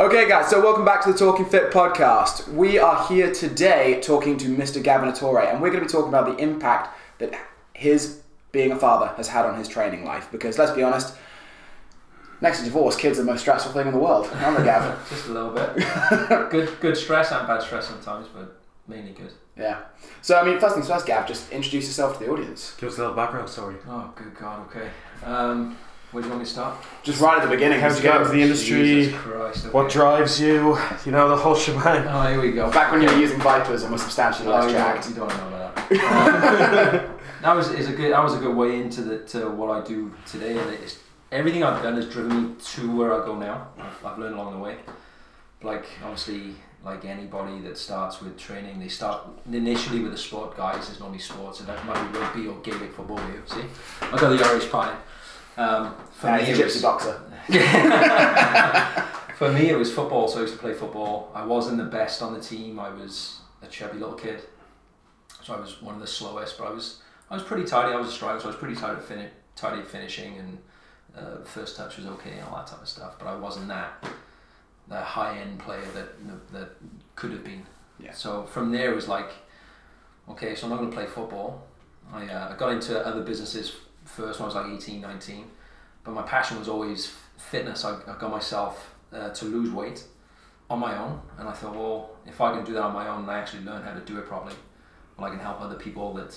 Okay, guys, so welcome back to the Talking Fit podcast. We are here today talking to Mr. Gavin Attorre, and we're going to be talking about the impact that his being a father has had on his training life. Because let's be honest, next to divorce, kids are the most stressful thing in the world, aren't they, Gavin? Just a little bit. good, good stress and bad stress sometimes, but mainly good. Yeah. So, I mean, first things first, Gav, just introduce yourself to the audience. Give us a little background story. Oh, good God. Okay. Um, where do you want me to start? Just right at the beginning. How'd you get into the industry? Jesus Christ. Okay. What drives you? You know, the whole shebang. Oh, here we go. Back when you were using ViPRs and were substantially Oh, less you, jacked. don't, you don't know about that. Um, that was is a good. That was a good way into the to what I do today, and it's, everything I've done has driven me to where I go now. I've, I've learned along the way. Like obviously, like anybody that starts with training, they start initially with a sport. Guys, there's normally sports, and that might be rugby or Gaelic football. Here, see, I got the Irish pie. Um, for Uh, me, he's a it gypsy was- boxer. For me, it was football, so I used to play football. I wasn't the best on the team. I was a chubby little kid, so I was one of the slowest. But I was I was pretty tidy. I was a striker, so I was pretty tidy at, fini- tidy at finishing, and uh, first touch was okay and all that type of stuff. But I wasn't that that high end player that that could have been. Yeah. So from there, it was like, okay, so I'm not going to play football. I, uh, I got into other businesses first when I was like 18, 19. But my passion was always fitness. I, I got myself uh, to lose weight on my own. And I thought, well, if I can do that on my own and I actually learn how to do it properly, well, I can help other people that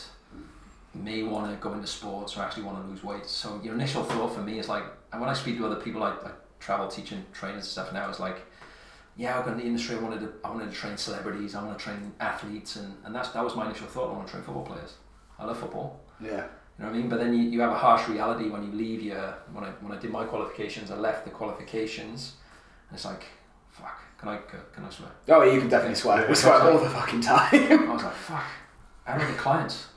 may want to go into sports or actually want to lose weight. So your initial thought for me is like, and when I speak to other people, I, I travel teaching trainers and stuff now, it's like, yeah, I got in the industry. I wanted to, I wanted to train celebrities. I want to train athletes, and, and that's that was my initial thought. I want to train football players. I love football. Yeah. You know what I mean? But then you, you have a harsh reality when you leave your when I when I did my qualifications, I left the qualifications, and it's like, fuck, can I can I swear? Oh, you can definitely swear. We swear all the fucking time. I was like, fuck, how do I get clients?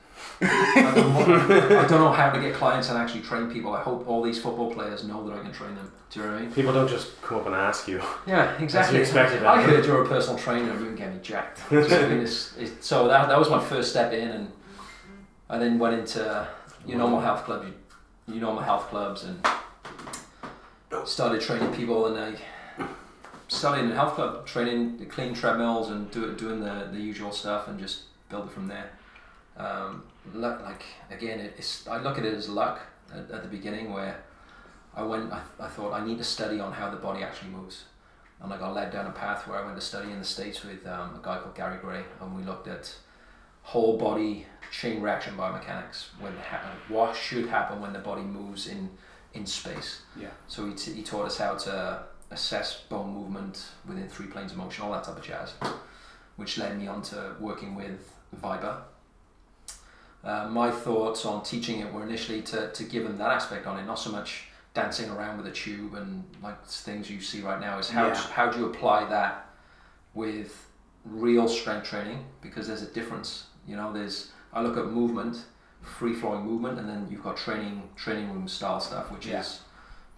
I don't, know, I don't know how to get clients and actually train people. I hope all these football players know that I can train them. Do you know what I mean? People don't just come up and ask you. Yeah, exactly. you expected, I man. heard you're a personal trainer and you can get me jacked. Do you know what I mean? It's- it's- so that, that was my first step in, and I then went into your normal health club, your, your normal health clubs, and started training people. And I started in a health club, training clean treadmills and do, doing the, the usual stuff, and just build it from there. Um, like again, it, it's I look at it as luck at, at the beginning where I went. I, I thought I need to study on how the body actually moves and I got led down a path where I went to study in the States with um, a guy called Gary Gray, and we looked at whole body chain reaction biomechanics, when ha- what should happen when the body moves in, in space. Yeah. So he, t- he taught us how to assess bone movement within three planes of motion, all that type of jazz, which led me on to working with ViPR. Uh, my thoughts on teaching it were initially to, to give them that aspect on it, not so much dancing around with a tube and like things you see right now is how, Yeah. how do you apply that with real strength training because there's a difference you know there's I look at movement free flowing movement and then you've got training training room style stuff which Yeah. is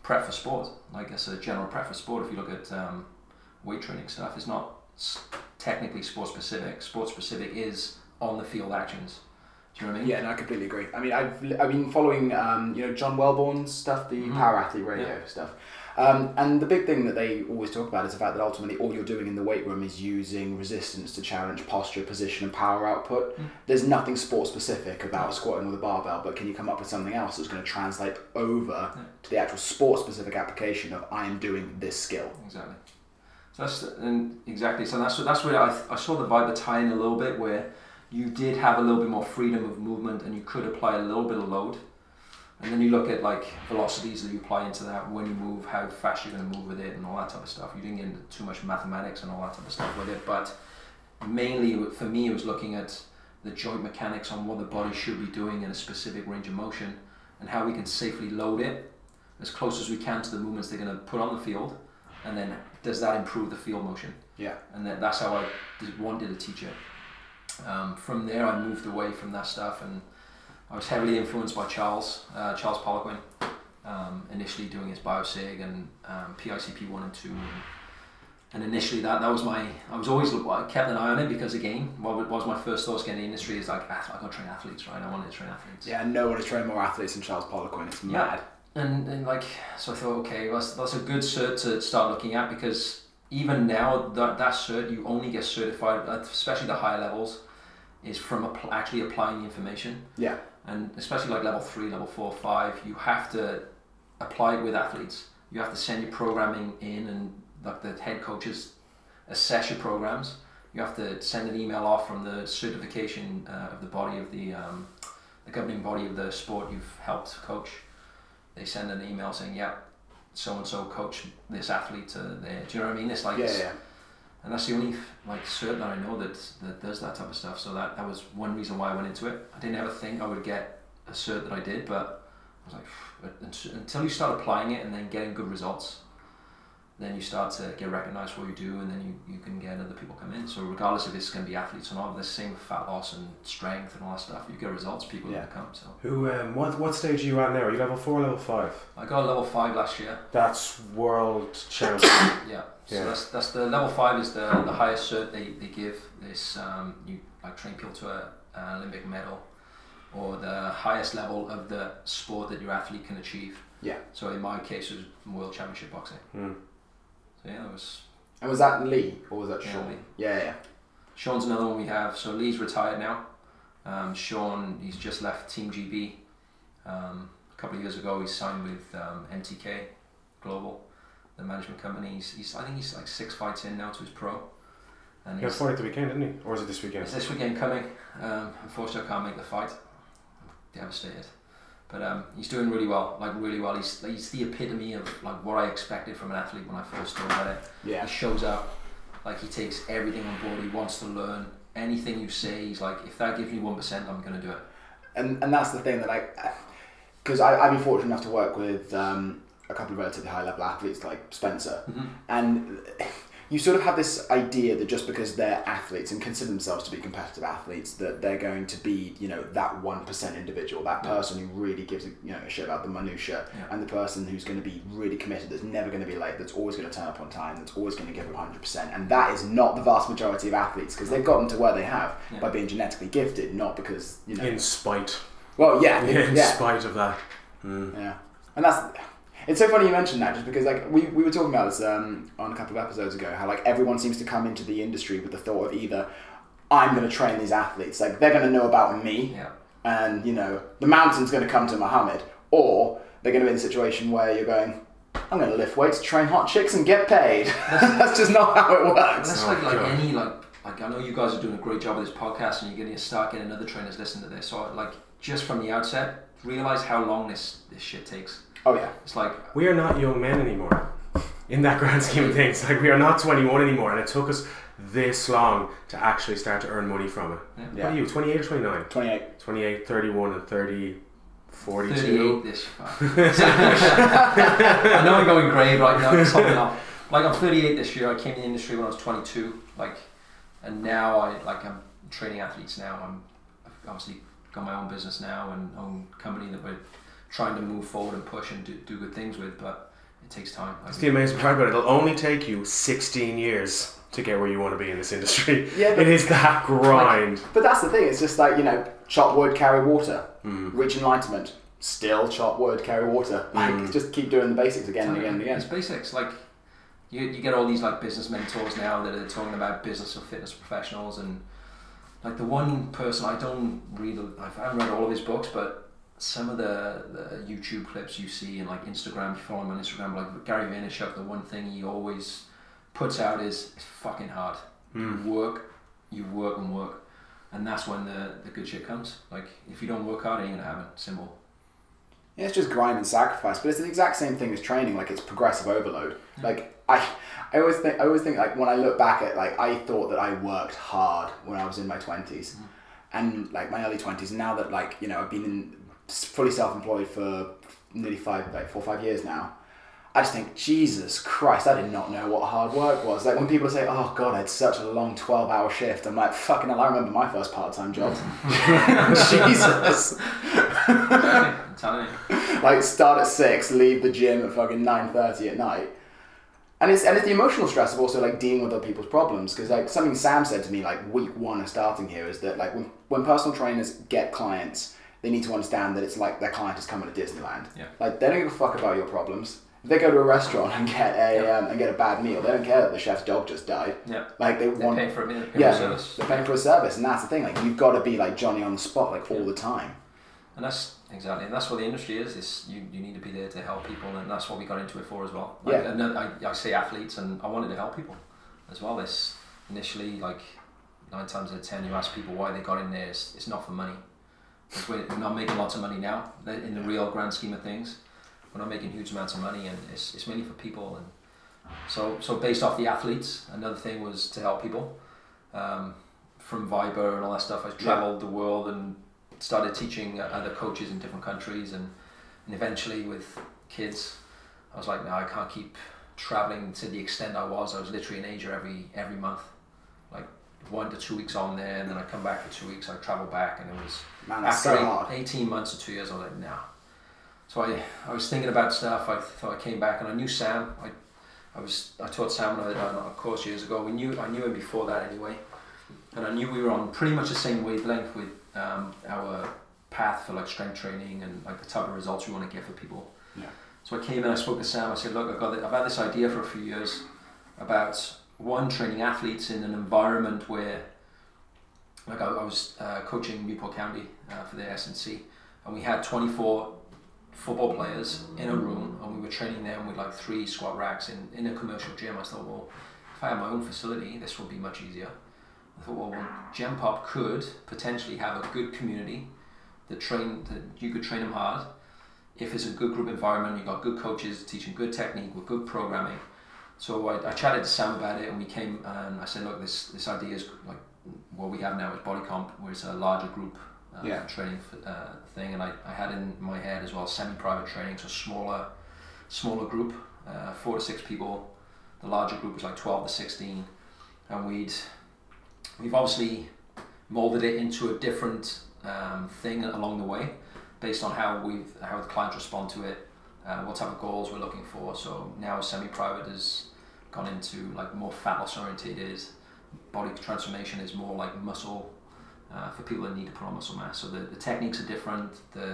prep for sport. Like it's a general prep for sport. If you look at um, weight training stuff it's not technically sport specific. Sport specific is on the field actions. Do you know what I mean? Yeah, no, I completely agree. I mean, I've I've been following um, you know John Welbourn's stuff, the Mhm. power athlete radio stuff, um, and the big thing that they always talk about is the fact that ultimately all you're doing in the weight room is using resistance to challenge posture, position, and power output. Mm. There's nothing sport specific about squatting with a barbell, but can you come up with something else that's going to translate over Yeah. to the actual sport specific application of I am doing this skill? Exactly. So that's and exactly. So that's that's where I, I saw the vibe tie in a little bit where you did have a little bit more freedom of movement and you could apply a little bit of load. And then you look at like velocities that you apply into that when you move, how fast you're going to move with it, and all that type of stuff. You didn't get into too much mathematics and all that type of stuff with it, but mainly for me it was looking at the joint mechanics on what the body should be doing in a specific range of motion and how we can safely load it as close as we can to the movements they're going to put on the field and then does that improve the field motion Yeah. and that, that's how I wanted to teach it um, from there I moved away from that stuff and I was heavily influenced by Charles uh, Charles Poliquin um, initially doing his biosig and um, PICP 1 and 2 and, and initially that that was my I was always I kept an eye on it because again what was my first thoughts getting in the industry is like "Ah, I got to train athletes right I wanted to train athletes Yeah, no one has trained more athletes than Charles Poliquin. It's Yeah. mad. and, and like so I thought okay that's, that's a good cert to start looking at because even now that that cert you only get certified, uh, especially the higher levels, is from appl- actually applying the information. Yeah. And especially like level three, level four, five, you have to apply it with athletes. You have to send your programming in, and like the head coaches assess your programs. You have to send an email off from the certification uh, of the body of the um, the governing body of the sport you've helped coach. They send an email saying, "Yeah, so and so coach this athlete to there." Do you know what I mean? It's like yeah, it's- yeah. And that's the only like cert that I know that that does that type of stuff. So that that was one reason why I went into it. I didn't ever think I would get a cert that I did, but I was like, until you start applying it and then getting good results, then you start to get recognized for what you do, and then you, you can get other people come in. So regardless if it's going to be athletes or not, the same fat loss and strength and all that stuff. You get results, people Yeah. come. So Who? Um, what? What stage are you at now? Are you level four, or level five? I got a level five last year. That's world champion. Yeah. So Yeah. that's that's the level five is the the highest cert they, they give. This um, you like train people to a, an Olympic medal, or the highest level of the sport that your athlete can achieve. Yeah. So in my case, it was World Championship boxing. Hmm. So yeah, it was. And was that Lee or was that Yeah, Sean? Lee. Yeah, yeah. Sean's another one we have. So Lee's retired now. Um, Sean, he's just left Team GB. Um, a couple of years ago, he signed with um, MTK Global, the management company. He's, he's, I think he's like six fights in now to his pro. And He got he's, fight at the weekend, didn't he? Or is it this weekend? Is this weekend coming? Um, unfortunately, I can't make the fight. I'm devastated. But um, he's doing really well, like really well. He's, he's the epitome of like what I expected from an athlete when I first knew about it. Yeah. He shows up, like he takes everything on board. He wants to learn anything you say. He's like, if that gives me one percent, I'm gonna do it. and and that's the thing that I, because I I've been fortunate enough to work with um, a couple of relatively high level athletes like Spencer, and you sort of have this idea that just because they're athletes and consider themselves to be competitive athletes, that they're going to be you know that one percent individual, that person who really gives a, you know a shit about the minutia, Yeah. and the person who's going to be really committed, that's never going to be late, that's always going to turn up on time, that's always going to give hundred percent, and that is not the vast majority of athletes because they've gotten to where they have Yeah. by being genetically gifted, not because you know. In spite. well, yeah, In yeah, spite of that. Hmm. yeah, and that's it's so funny you mentioned that just because like we, we were talking about this um, on a couple of episodes ago how like everyone seems to come into the industry with the thought of either I'm going to train these athletes like they're going to know about me Yeah. and you know the mountain's going to come to Muhammad or they're going to be in a situation where you're going I'm going to lift weights train hot chicks and get paid that's just not how it works that's Oh, like like any like like I know you guys are doing a great job with this podcast, and you're going to start getting other trainers listening to this. So like just from the outset, realize how long this this shit takes. Oh yeah It's like We are not young men anymore. In that grand scheme of things, like we are not 21 anymore, and it took us this long to actually start to earn money from it. yeah, Yeah. What are you, 28 or 29? 28 28, 31, and 30, 42. 38 this I know I'm going grey right now, it's something off. Like I'm 38 this year. I came in the industry when I was 22. Like, and now I like I'm training athletes now. I'm I've obviously got my own business now and own company that we're trying to move forward and push and do, do good things with. But it takes time. Like, That's the amazing part about it. It'll only take you 16 years to get where you want to be in this industry. Yeah, but- it is that grind. But that's the thing. It's just like you know, chop wood, carry water. Mm. Reach enlightenment. Still chop wood, carry water. Like Mm. just keep doing the basics again and again and again. It's basics. Like you, you get all these like business mentors now that are talking about business or fitness professionals and like the one person I don't read I haven't read all of his books but some of the, the YouTube clips you see and like Instagram if you follow him on Instagram like Gary Vaynerchuk the one thing he always puts out is it's fucking hard Mm. you work you work and work and that's when the, the good shit comes like if you don't work hard it ain't gonna happen simple Yeah, it's just grind and sacrifice, but it's the exact same thing as training. Like it's progressive overload. Like I, I always think, I always think like when I look back at like I thought that I worked hard when I was in my twenties, and like my early twenties. Now that like you know I've been in, fully self-employed for nearly five, like four or five years now. I just think Jesus Christ, I did not know what hard work was. Like when people say, "Oh God, I had such a long twelve-hour shift," I'm like, "Fucking hell!" I remember my first part-time job. Jesus. I'm telling you like start at six, leave the gym at fucking nine thirty at night. And it's and it's the emotional stress of also like dealing with other people's problems because like something Sam said to me like week one of starting here is that like when when personal trainers get clients, they need to understand that it's like their client is coming to Disneyland. Yeah. Like they don't give a fuck about your problems. If they go to a restaurant and get a um, and get a bad meal, they don't care that the chef's dog just died. Yeah. Like they They're want paying for a meal, they're yeah, for service. they're paying for a service, and that's the thing. Like you've got to be like Johnny on the spot, like all the time. And that's exactly, and that's what the industry is. Is you, you need to be there to help people, and that's what we got into it for as well. Like, Yeah. And I, I say athletes, and I wanted to help people as well. This initially, like nine times out of ten, you ask people why they got in there. It's, it's not for money. We're, not making lots of money now in the real grand scheme of things. We're not making huge amounts of money, and it's, it's mainly for people. And so so based off the athletes, another thing was to help people. Um, from ViPR and all that stuff, I travelled the world and started teaching other coaches in different countries and, and eventually with kids I was like no I can't keep traveling to the extent I was I was literally in Asia every every month like one to two weeks on there and then I come back for two weeks I travel back and it was Man, after so eight- hard. 18 months or two years I was like no so I, I was thinking about stuff I thought I came back and I knew Sam I, I was I taught Sam on a, on a course years ago we knew I knew him before that anyway and I knew we were on pretty much the same wavelength with um, our path for like strength training and like the type of results we want to get for people. Yeah. So I came in, I spoke to Sam. I said, "Look, I've got, the, I've had this idea for a few years about one training athletes in an environment where, like, I, I was uh, coaching Newport County uh, for the S&C and we had twenty four football players in a room, and we were training them with like three squat racks in, in a commercial gym. I thought, well, if I had my own facility, this would be much easier. I thought, well, well Pop could potentially have a good community that train that you could train them hard. If it's a good group environment, you've got good coaches teaching good technique with good programming. So I, I chatted to Sam about it, and we came and I said, look, this this idea is like what we have now is body comp, where it's a larger group uh, Yeah. training uh, thing, and I, I had in my head as well semi-private training, so smaller smaller group, uh, four to six people. The larger group was like twelve to sixteen, and we'd we've obviously molded it into a different um, thing along the way based on how we've how the clients respond to it uh, what type of goals we're looking for so now semi-private has gone into like more fat loss orientated body transformation is more like muscle uh, for people that need to put on muscle mass so the, the techniques are different the,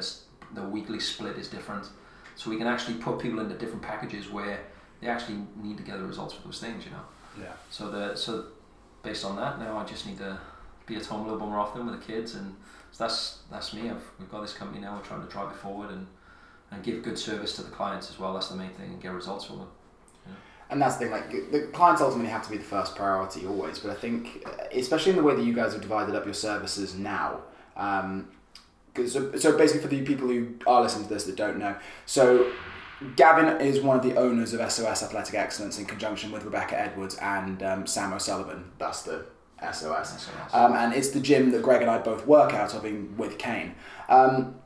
the weekly split is different so we can actually put people into different packages where they actually need to get the results for those things you know Yeah. so the so based on that now I just need to be at home a little bit more often with the kids and so that's that's me. I've, we've got this company now. We're trying to drive it forward and, and give good service to the clients as well. That's the main thing and get results from them. And that's the thing, like the clients ultimately have to be the first priority always. But I think, uh, especially in the way that you guys have divided up your services now, um, so, so basically for the people who are listening to this that don't know, so Gavin is one of the owners of SOS Athletic Excellence in conjunction with Rebecca Edwards and um, Sam O'Sullivan. That's the SOS. SOS. Um, and it's the gym that Greg and I both work out of in, with Kain. Um,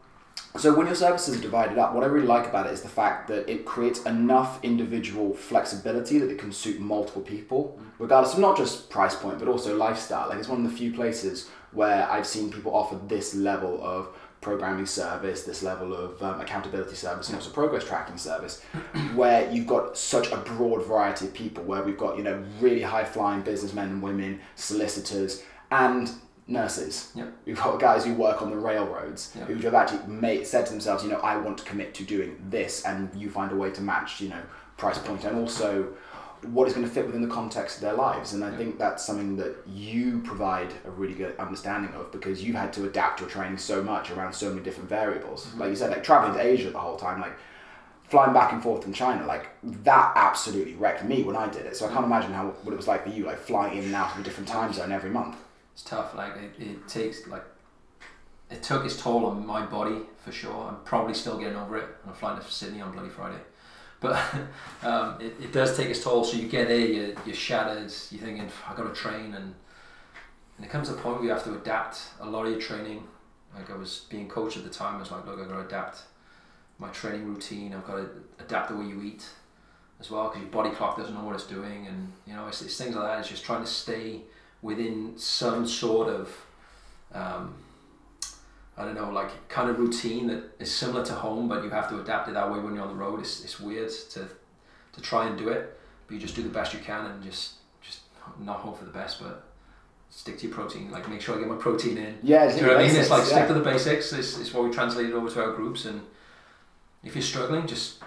so when your services are divided up, what I really like about it is the fact that it creates enough individual flexibility that it can suit multiple people, regardless of not just price point but also lifestyle. Like it's one of the few places where I've seen people offer this level of programming service, this level of um, accountability service, and also progress tracking service, where you've got such a broad variety of people. Where we've got you know really high flying businessmen and women, solicitors, and nurses. Yep. We've got guys who work on the railroads Yep. who have actually made, said to themselves, you know, I want to commit to doing this, and you find a way to match, you know, price point and also what is going to fit within the context of their lives. And I think that's something that you provide a really good understanding of because you've had to adapt your training so much around so many different variables. Mm-hmm. Like you said, like traveling to Asia the whole time, like flying back and forth from China, like that absolutely wrecked me when I did it. So I mm-hmm. can't imagine how what it was like for you, like flying in and out of a different time zone every month. It's tough. Like it, it takes like it took its toll on my body for sure. I'm probably still getting over it. I'm flying to Sydney on bloody Friday. But um, it, it does take its toll. So you get there, you're, you're shattered. You're thinking, I got to train, and and it comes to a point where you have to adapt a lot of your training. Like I was being coached at the time, I was like, look, I've got to adapt my training routine. I've got to adapt the way you eat as well, because your body clock doesn't know what it's doing, and you know, it's, it's things like that. It's just trying to stay within some sort of um, I don't know, like kind of routine that is similar to home, but you have to adapt it that way when you're on the road. It's, it's weird to to try and do it, but you just do the best you can and just just not hope for the best, but stick to your protein. Like make sure I get my protein in. Yeah, Do you know what I mean? It's like basics, stick to the basics. It's, it's what we translated over to our groups, and if you're struggling, just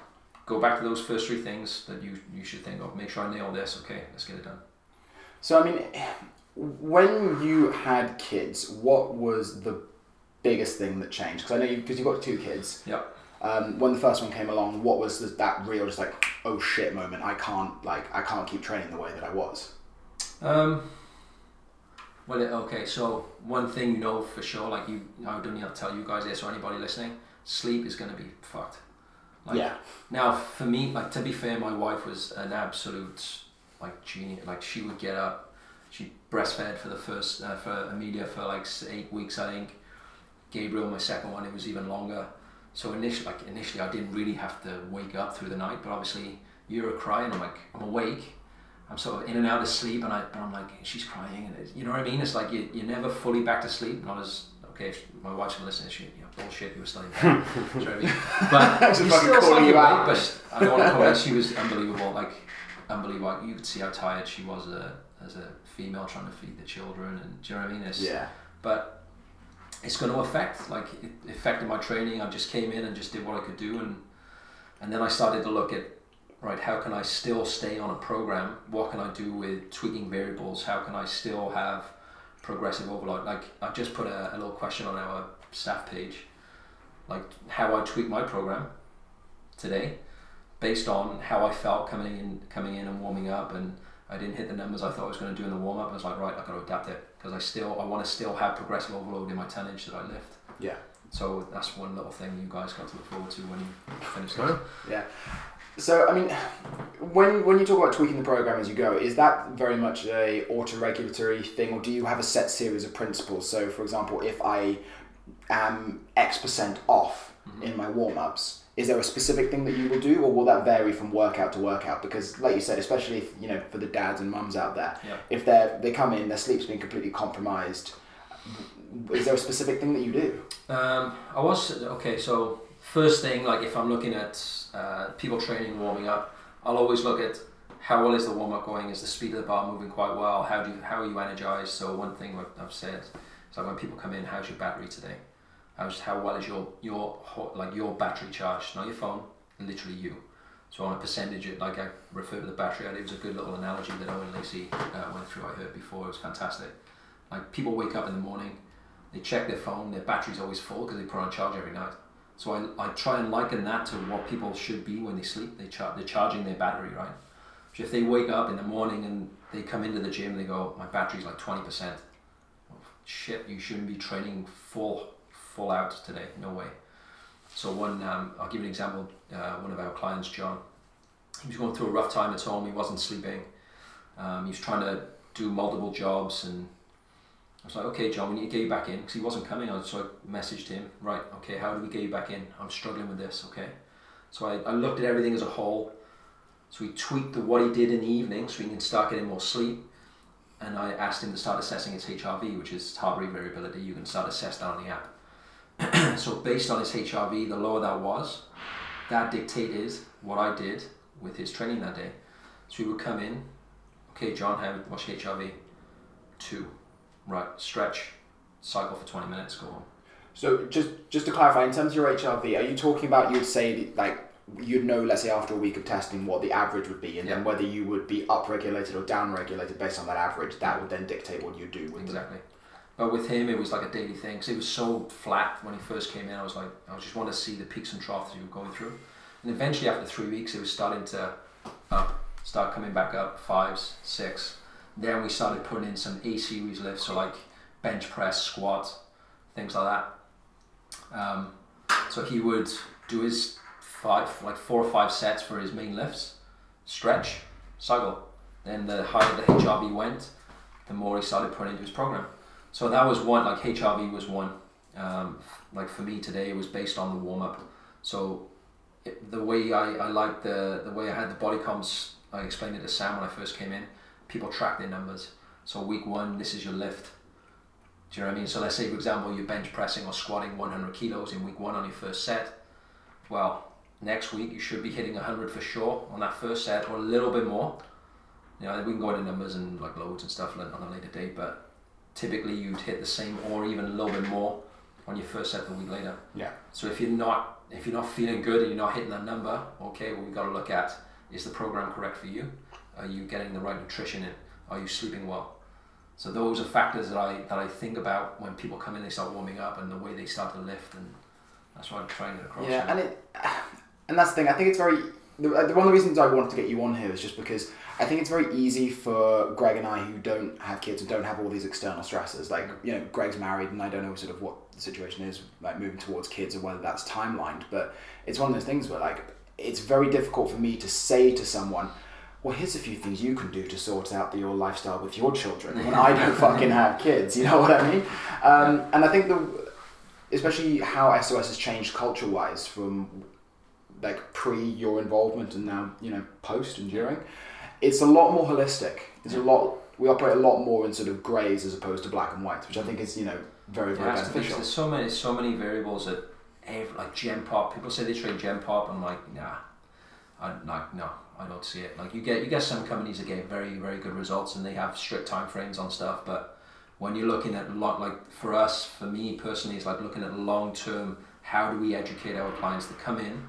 go back to those first three things that you you should think of. Make sure I nail this. Okay, let's get it done. So I mean, when you had kids, what was the biggest thing that changed? Because I know you because you've got two kids. Yep. Um, when the first one came along, what was the, that real just like oh shit moment? I can't like I can't keep training the way that I was. Um, well, okay. So one thing you know for sure, like you, I don't need to tell you guys this or anybody listening, sleep is gonna be fucked. Like, yeah. Now, for me, like to be fair, my wife was an absolute like genius. Like she would get up, she breastfed for the first uh, for Amelia for like eight weeks, I think. Gabriel, my second one, it was even longer. So initially, like initially, I didn't really have to wake up through the night, but obviously, you're crying. I'm like, I'm awake. I'm sort of in and out of sleep, and I, but I'm like, she's crying, and you know what I mean. It's like you, you're never fully back to sleep. Not as okay. If my wife's gonna listen she, you know, bullshit. You were still in bed. You know I mean? But you're still calling you awake, out. But I don't want to call her. She was unbelievable. Like unbelievable. You could see how tired she was as a, as a female trying to feed the children, and do you know what I mean? It's, Yeah. But it's going to affect. Like it affected my training. I just came in and just did what I could do, and and then I started to look at right. How can I still stay on a program? What can I do with tweaking variables? How can I still have progressive overload? Like I just put a, a little question on our staff page, like how I tweak my program today, based on how I felt coming in, coming in and warming up, and I didn't hit the numbers I thought I was going to do in the warm up. I was like, right, I've got to adapt it because I still I want to still have progressive overload in my tonnage that I lift. Yeah. So that's one little thing you guys got to look forward to when you finish Okay. this. So I mean, when when you talk about tweaking the program as you go, is that very much a auto-regulatory thing, or do you have a set series of principles? So, for example, if I am X percent off Mm-hmm. in my warm-ups, is there a specific thing that you will do, or will that vary from workout to workout? Because, like you said, especially if, you know for the dads and mums out there, Yeah. if they they come in, their sleep's been completely compromised. Is there a specific thing that you do? Um, I was okay. So first thing, like if I'm looking at uh, people training warming up, I'll always look at how well is the warm up going. Is the speed of the bar moving quite well? How do you, how are you energized? So one thing I've, I've said is like when people come in, how's your battery today? How's how well is your your like your battery charged? Not your phone, literally you. So on a percentage, it like I refer to the battery. It was a good little analogy that Owen Lacey uh, went through. I heard before. It was fantastic. Like people wake up in the morning, they check their phone, their battery's always full because they put on charge every night. So I, I try and liken that to what people should be when they sleep. They char- they're charging their battery, right? So if they wake up in the morning and they come into the gym and they go, my battery's like 20%. Well, shit, you shouldn't be training full full out today. No way. So one, um, I'll give you an example. Uh, one of our clients, John, he was going through a rough time at home. He wasn't sleeping. Um, he was trying to do multiple jobs and I was like, okay, John, we need to get you back in because he wasn't coming. I- So I messaged him, right, okay, how do we get you back in? I'm struggling with this, okay. So I, I looked at everything as a whole. So we tweaked the, what he did in the evening so he can start getting more sleep. And I asked him to start assessing his HRV, which is heart rate variability. You can start assess that on the app. so based on his HRV, the lower that was, that dictated what I did with his training that day. So he would come in, okay, John, how, what's HRV? Two. Right, stretch, cycle for 20 minutes, go home. So just just to clarify, in terms of your HRV, are you talking about you'd say like you'd know, let's say after a week of testing, what the average would be, and then whether you would be upregulated or downregulated based on that average, that would then dictate what you do Exactly. But with him, it was like a daily thing because it was so flat when he first came in. I was like, I just want to see the peaks and troughs you were going through. And eventually, after three weeks, it was starting to up, start coming back up, fives, six. Then we started putting in some A series lifts, so like bench press, squat, things like that. Um, so he would do his five, like four or five sets for his main lifts, stretch, cycle. Then the higher the HRV went, the more he started putting into his program. So that was one, like HRV was one. Um, like for me today, it was based on the warm up. So it, the way I, I like the, the way I had the body comps, I explained it to Sam when I first came in, people track their numbers. So week one, this is your lift. Do you know what I mean? So let's say, for example, you're bench pressing or squatting 100 kilos in week one on your first set. Well, next week you should be hitting 100 for sure on that first set or a little bit more. You know, we can go into numbers and like loads and stuff on a later date, but typically you'd hit the same or even a little bit more on your first set a week later. Yeah. So if you're not if you're not feeling good and you're not hitting that number, okay, well we've got to look at is the program correct for you? Are you getting the right nutrition in? Are you sleeping well? So those are factors that I that I think about when people come in, they start warming up and the way they start to lift, and that's why I'm trying it across. Yeah, and it, and that's the thing. I think it's very. The, the, one of the reasons I wanted to get you on here is just because I think it's very easy for Greg and I, who don't have kids and don't have all these external stresses. Like you know, Greg's married, and I don't know sort of what the situation is like moving towards kids or whether that's timelined. But it's one of those things where like it's very difficult for me to say to someone, well, here's a few things you can do to sort out the, your lifestyle with your children when I don't fucking have kids. You know what I mean? Um, and I think the, especially how SOS has changed culture wise from like pre your involvement and now you know post and during, it's a lot more holistic. It's a lot. We operate a lot more in sort of greys as opposed to black and whites, which I think is you know very very Yeah, beneficial. There's so many, so many variables that, ev- like Gen Pop. People say they train Gen Pop. I'm like, nah, I like no, I don't see it. Like you get, you get some companies that get very, very good results and they have strict time frames on stuff. But when you're looking at a lot, like for us, for me personally, it's like looking at long term. How do we educate our clients to come in?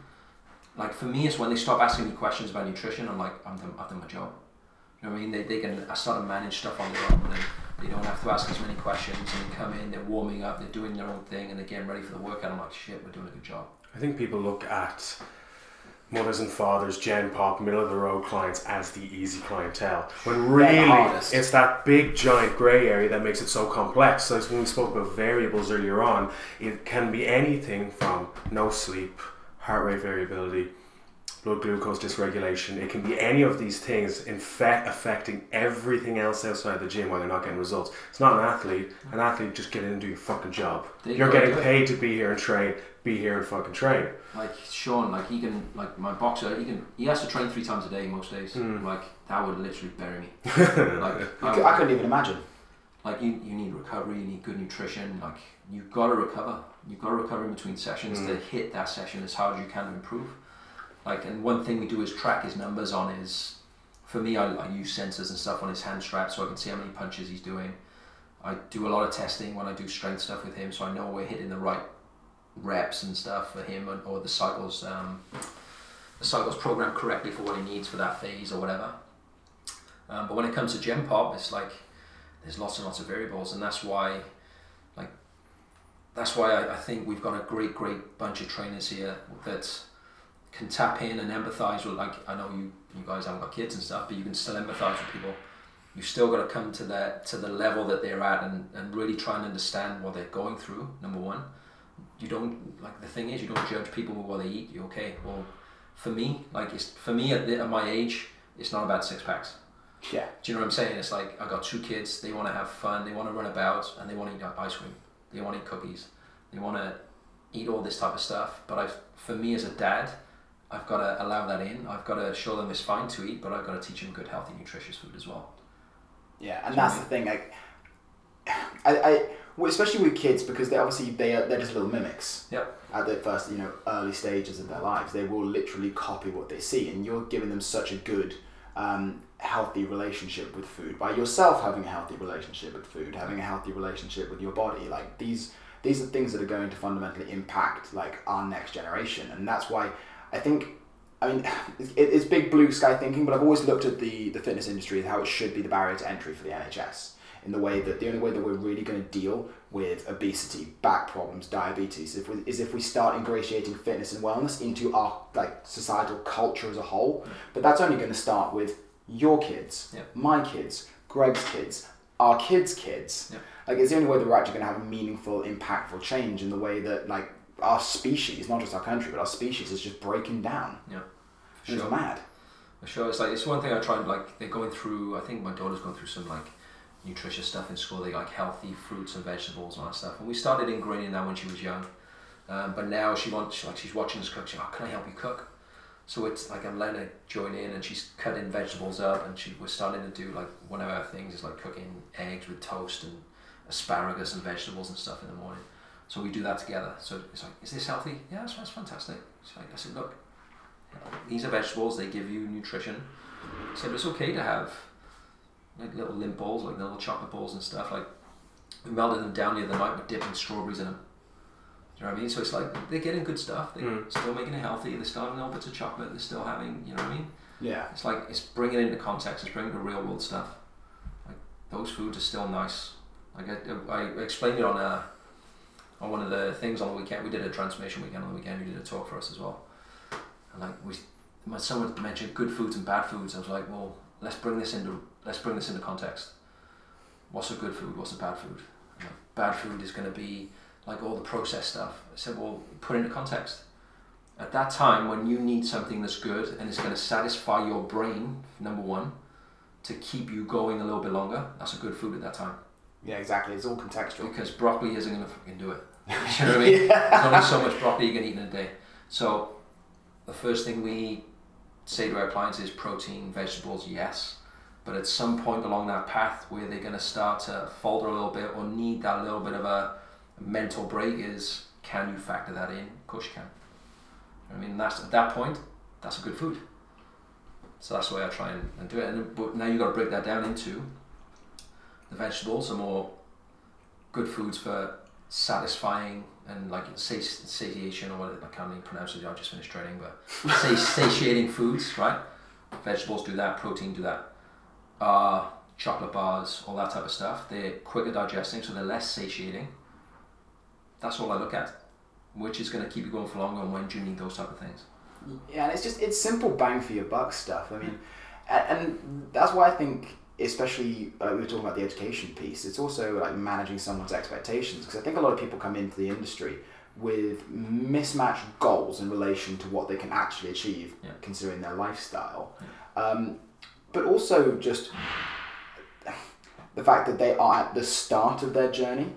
Like for me, it's when they stop asking me questions about nutrition. I'm like, I'm done, I've done my job. You know what I mean? They, they can I start to manage stuff on their own and they don't have to ask as many questions and they come in, they're warming up, they're doing their own thing and they're getting ready for the workout. I'm like, shit, we're doing a good job. I think people look at mothers and fathers, Gen Pop, middle of the road clients as the easy clientele. When really it's that big giant grey area that makes it so complex. So as when we spoke about variables earlier on, it can be anything from no sleep, heart rate variability, blood glucose dysregulation. It can be any of these things in fact affecting everything else outside the gym while they're not getting results. It's not an athlete. An athlete just get in and do your fucking job. They You're getting do paid to be here and train. Be here and fucking train. Like Sean, like he can, like my boxer, he can, he has to train three times a day most days. Hmm. Like that would literally bury me. like, I, I cou- I couldn't even imagine. like you, you need recovery, you need good nutrition. Like you've got to recover. You've got to recover in between sessions to hit that session as hard as you can to improve. Like, and one thing we do is track his numbers on his. For me, I, I use sensors and stuff on his hand strap so I can see how many punches he's doing. I do a lot of testing when I do strength stuff with him, so I know we're hitting the right reps and stuff for him, and, or the cycles. Um, the cycles programmed correctly for what he needs for that phase or whatever. Um, but when it comes to Gen Pop, it's like there's lots and lots of variables, and that's why, that's why I, I think we've got a great, great bunch of trainers here that can tap in and empathize with. Like, I know you, you guys haven't got kids and stuff, but you can still empathize with people. You've still got to come to the to the level that they're at and, and really try and understand what they're going through. Number one, you don't like the thing is you don't judge people with what they eat. You're okay? Well, for me, like it's for me at, the, at my age, it's not about six packs. Yeah. Do you know what I'm saying? It's like I got two kids. They want to have fun. They want to run about, and they want to eat ice cream. They want to eat cookies. They want to eat all this type of stuff. But I, for me as a dad, I've got to allow that in. I've got to show them it's fine to eat, but I've got to teach them good, healthy, nutritious food as well. Yeah, and that's the thing. Like, I, I, well, especially with kids because they obviously they are they're just little mimics. Yep. At the first, you know, early stages of their lives, they will literally copy what they see, and you're giving them such a good, um, healthy relationship with food by yourself having a healthy relationship with food, having a healthy relationship with your body. Like these, these are things that are going to fundamentally impact like our next generation, and that's why I think I mean, it's big blue sky thinking, but I've always looked at the, the fitness industry as how it should be the barrier to entry for the NHS. In the way that the only way that we're really going to deal with obesity, back problems, diabetes, if we, is if we start ingratiating fitness and wellness into our like societal culture as a whole. Mm. But that's only going to start with your kids, Yeah. my kids, Greg's kids, our kids' kids. Yeah. Like it's the only way that we're actually going to have a meaningful, impactful change in the way that like our species, not just our country, but our species is just breaking down. Yeah, for It's mad. For sure, it's like it's one thing I try and like. They're going through. I think my daughter's going through some like nutritious stuff in school. They like healthy fruits and vegetables and all that stuff. And we started ingraining that when she was young. Um, but now she wants like she's watching us cook. She's like, oh, "Can I help you cook?" So it's like I'm letting her join in, and she's cutting vegetables up, and she we're starting to do like one of our things is like cooking eggs with toast and asparagus and vegetables and stuff in the morning. So we do that together. So it's like, is this healthy? Yeah, that's, that's fantastic. So I said, look, these are vegetables. They give you nutrition. I said, it's okay to have like little Lindt balls, like little chocolate balls and stuff. Like we melted them down the other night with dipping strawberries in them. You know what I mean? So it's like they're getting good stuff. They're Mm. still making it healthy. They're still having little bits of chocolate. They're still having, you know what I mean? Yeah. It's like it's bringing it into context. It's bringing the real world stuff. Like those foods are still nice. Like I, I explained it on a, on one of the things on the weekend. We did a transformation weekend on the weekend. We did a talk for us as well. And like we, when someone mentioned good foods and bad foods, I was like, well, let's bring this into let's bring this into context. What's a good food? What's a bad food? Like, bad food is going to be like all the process stuff. I said, well, put it into context. At that time when you need something that's good and it's going to satisfy your brain number one to keep you going a little bit longer that's a good food at that time. Yeah, exactly. It's all contextual. because broccoli isn't going to fucking do it. You know what I mean? There's only so much broccoli you can eat in a day. So the first thing we say to our clients is protein vegetables yes. But at some point along that path where they're going to start to falter a little bit or need that little bit of a mental break is can you factor that in of course you can I mean, that's at that point, that's a good food. So that's the way I try and, and do it. And but now you've got to break that down into the vegetables are more good foods for satisfying and like sati- satiation or what I can't even pronounce it. I just finished training, but say satiating foods, right? Vegetables do that, protein do that. Uh, chocolate bars, all that type of stuff. They're quicker digesting, so they're less satiating. That's all I look at which is going to keep you going for longer and when do you need those type of things Yeah, and it's just it's simple bang for your buck stuff. I mean, and, and that's why I think, especially uh, we were talking about the education piece. It's also like managing someone's expectations because I think a lot of people come into the industry with mismatched goals in relation to what they can actually achieve, Yeah. considering their lifestyle. Um, but also just the fact that they are at the start of their journey.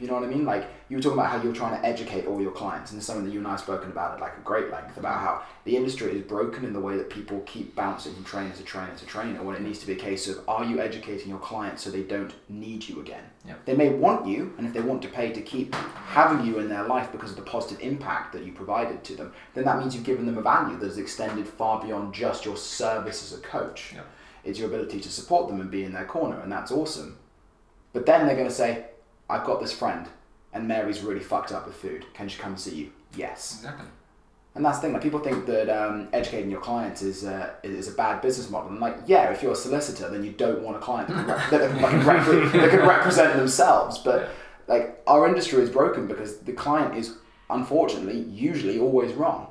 You know what I mean? Like you were talking about how you're trying to educate all your clients, and something that you and I have spoken about at like a great length about how the industry is broken in the way that people keep bouncing from trainer to trainer to trainer. When it needs to be a case of are you educating your clients so they don't need you again? Yeah. They may want you, and if they want to pay to keep having you in their life because of the positive impact that you provided to them, then that means you've given them a value that is extended far beyond just your service as a coach. Yeah. It's your ability to support them and be in their corner, and that's awesome. But then they're going to say, I've got this friend, and Mary's really fucked up with food. Can she come and see you? Yes. exactly And that's the thing. Like people think that um, educating your clients is uh, is a bad business model. And like, yeah, if you're a solicitor, then you don't want a client that can, rep- that can, rep- that can represent themselves. But like our industry is broken because the client is unfortunately usually always wrong.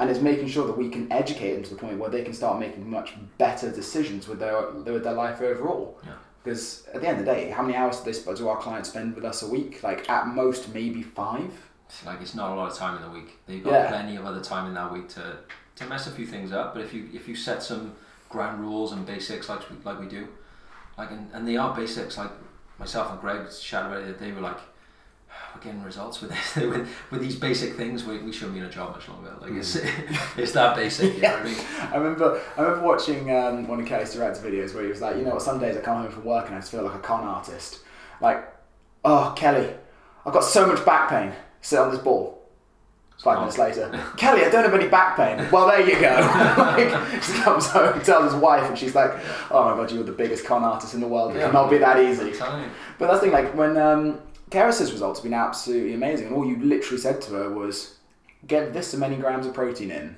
And it's making sure that we can educate them to the point where they can start making much better decisions with their with their life overall. Yeah. Because at the end of the day, how many hours do, they, do our clients spend with us a week? Like at most, maybe five. it's like it's not a lot of time in the week they've got Yeah. plenty of other time in that week to to mess a few things up but if you if you set some ground rules and basics like we, like we do like and, and they are basics like myself and Greg chatted about it they were like we're getting results with this with, with these basic things we, we shouldn't be in a job much longer like it's it's that basic you know what I mean I remember I remember watching um, one of Kelly Starrett's videos where he was like, you know what, some days I come home from work and I just feel like a con artist. Like, oh, Kelly, I've got so much back pain. Sit on this ball. Five Oh. minutes later, Kelly, I don't have any back pain. Well, there you go. like, he comes home and tells his wife, and she's like, "Oh my god, you're the biggest con artist in the world. It Yeah. cannot be that easy." But that's the thing, like when um, Karis's results have been absolutely amazing, and all you literally said to her was, "Get this many grams of protein in,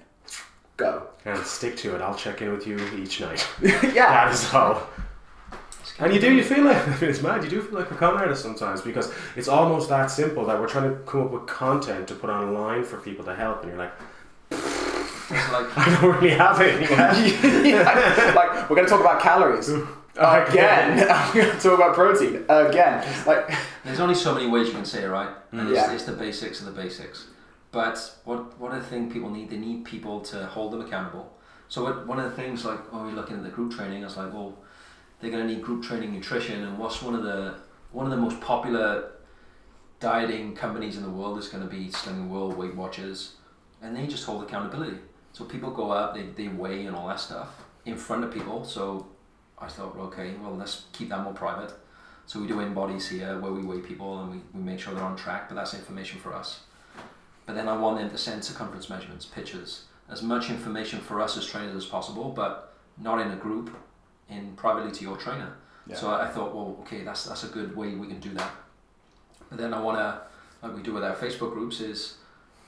go." And stick to it. I'll check in with you each night. yeah, That is all. And you do, you feel like, it's mad, you do feel like a con artist sometimes because it's almost that simple that we're trying to come up with content to put online for people to help, and you're like, like I don't really have it. Yeah. Yeah. like we're going to talk about calories again. I'm going to talk about protein again. Like There's only so many ways you can say it, right? And it's, Yeah. it's the basics of the basics. But what what the thing people need? They need people to hold them accountable. So what, one of the things, like when we're looking at the group training, I was like, well, they're going to need group training nutrition, and what's one of the one of the most popular dieting companies in the world is going to be Slimming World, Weight Watchers, and they just hold accountability. So people go up, they, they weigh and all that stuff in front of people. So I thought, okay, well, let's keep that more private. So we do InBodies here where we weigh people and we, we make sure they're on track, but that's information for us. But then I want them to send circumference measurements, pictures, as much information for us as trainers as possible, but not in a group, in privately to your trainer. Yeah. So I I thought, well, okay, that's that's a good way we can do that. But then I want to like we do with our Facebook groups, is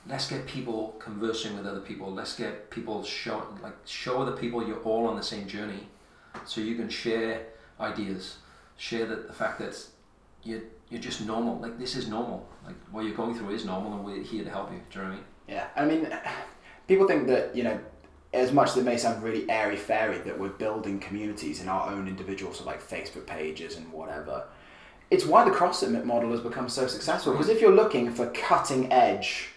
let's get people conversing with other people. Let's get people show like show other people you're all on the same journey, so you can share ideas, share that the fact that you you're just normal. Like this is normal. Like what you're going through is normal, and we're here to help you. Do you know what I mean? Yeah, I mean, people think that you know, as much as it may sound really airy fairy, that we're building communities in our own individual, so like Facebook pages and whatever. It's why the CrossFit model has become so successful. Mm. Because if you're looking for cutting edge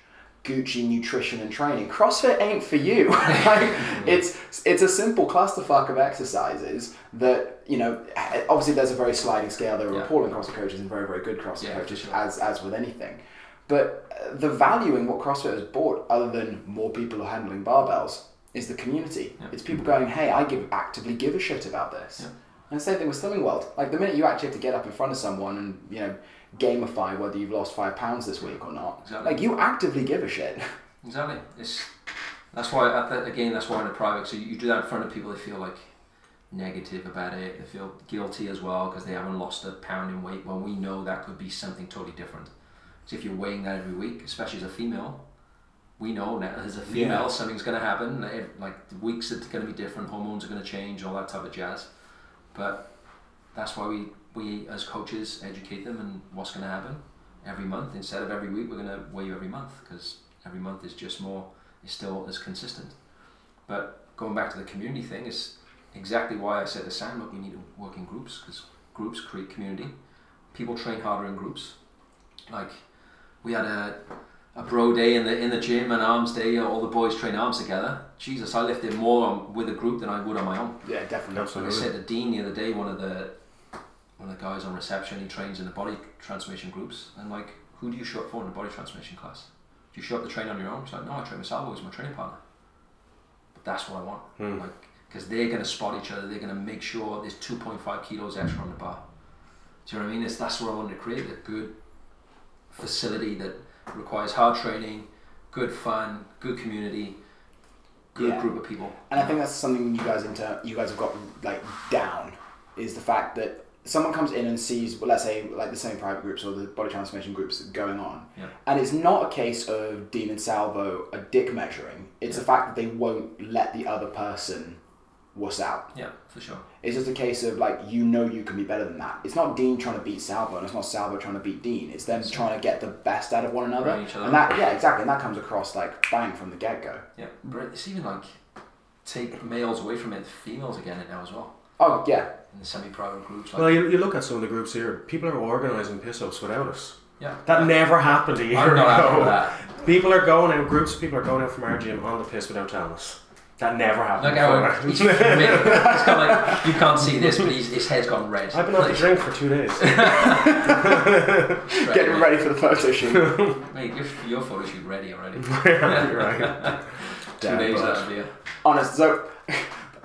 Gucci nutrition and training, CrossFit ain't for you. like, it's it's a simple clusterfuck of exercises that you know. Obviously, there's a very sliding scale. There are Yeah. appalling CrossFit coaches and very very good CrossFit Yeah, coaches, sure. as as with anything. But uh, the value in what CrossFit has brought, other than more people are handling barbells, is the community. Yeah. It's people going, hey, I give actively give a shit about this. And the same thing with Slimming World. Like the minute you actually have to get up in front of someone and you know gamify whether you've lost five pounds this week or not, Exactly. like you actively give a shit. Exactly. It's that's why at the, again that's why in a private. So you, you do that in front of people, they feel like negative about it. They feel guilty as well because they haven't lost a pound in weight. When we know that could be something totally different. So if you're weighing that every week, especially as a female, we know that as a female Yeah. something's going to happen. Like- Like the weeks are going to be different, hormones are going to change, all that type of jazz. But that's why we we as coaches educate them and what's going to happen every month instead of every week. We're going to weigh you every month because every month is just more is still as consistent. But going back to the community thing is exactly why I said to Sam, look, we need to work in groups because groups create community. People train harder in groups. Like we had a a bro day in the in the gym, and arms day. All the boys train arms together. Jesus, I lifted more on, with a group than I would on my own. Yeah, definitely. Like I said to Dean the other day, one of the one of the guys on reception, he trains in the body transformation groups. And like, who do you show up for in the body transformation class? Do you show up to train on your own? He's like, no, I train with Salvo, he's my training partner. But that's what I want. Hmm. Like, because they're going to spot each other, they're going to make sure there's 2.5 kilos extra on the bar. Do you know what I mean? It's, that's what I wanted to create a good facility that requires hard training, good fun, good community, good Yeah. group of people. And I think that's something you guys inter- you guys have got like down is the fact that someone comes in and sees, well, let's say like the same private groups or the body transformation groups going on, Yeah. and it's not a case of Dean and Salvo a dick measuring. It's the fact that they won't let the other person wuss out. Yeah, for sure. It's just a case of like you know you can be better than that. It's not Dean trying to beat Salvo, and it's not Salvo trying to beat Dean. It's them trying to get the best out of one another. Right, each other. And that yeah, exactly. And that comes across like bang from the get go. Yeah, but it's even like take males away from it. Females again it now as well Oh yeah, in the semi-private groups. Like, Well, you, you look at some of the groups here. People are organising piss-ups without us. yeah, That never happened a year I'm not happy ago. that. People are going out. Groups of people are going out from our gym on the piss without telling us. That never happened. Like how before. he's fuming. It's kind of like you can't see this, but he's, his head's gone red. I've been on the drink for two days. straight getting away. ready for the photo shoot. Mate, your, your photo shoot ready already. right. Two Damn, days bud. out of here. Honest. So,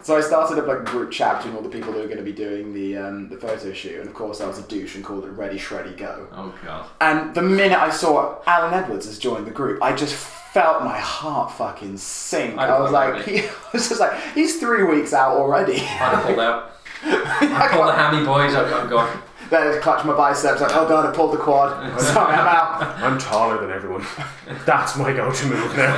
so I started up like a group chat between all the people who were going to be doing the um, the photo shoot, and of course I was a douche and called it Ready Shreddy Go. Oh god. And the minute I saw Alan Edwards has joined the group, I just felt my heart fucking sink. I'd I was like, he, I was just like, he's three weeks out already. I'd have pulled out. I pulled the hammy boys. I'm, I'm going. then I clutched my biceps, like, oh god, I pulled the quad. Sorry, I'm out. I'm taller than everyone. That's my go-to move now.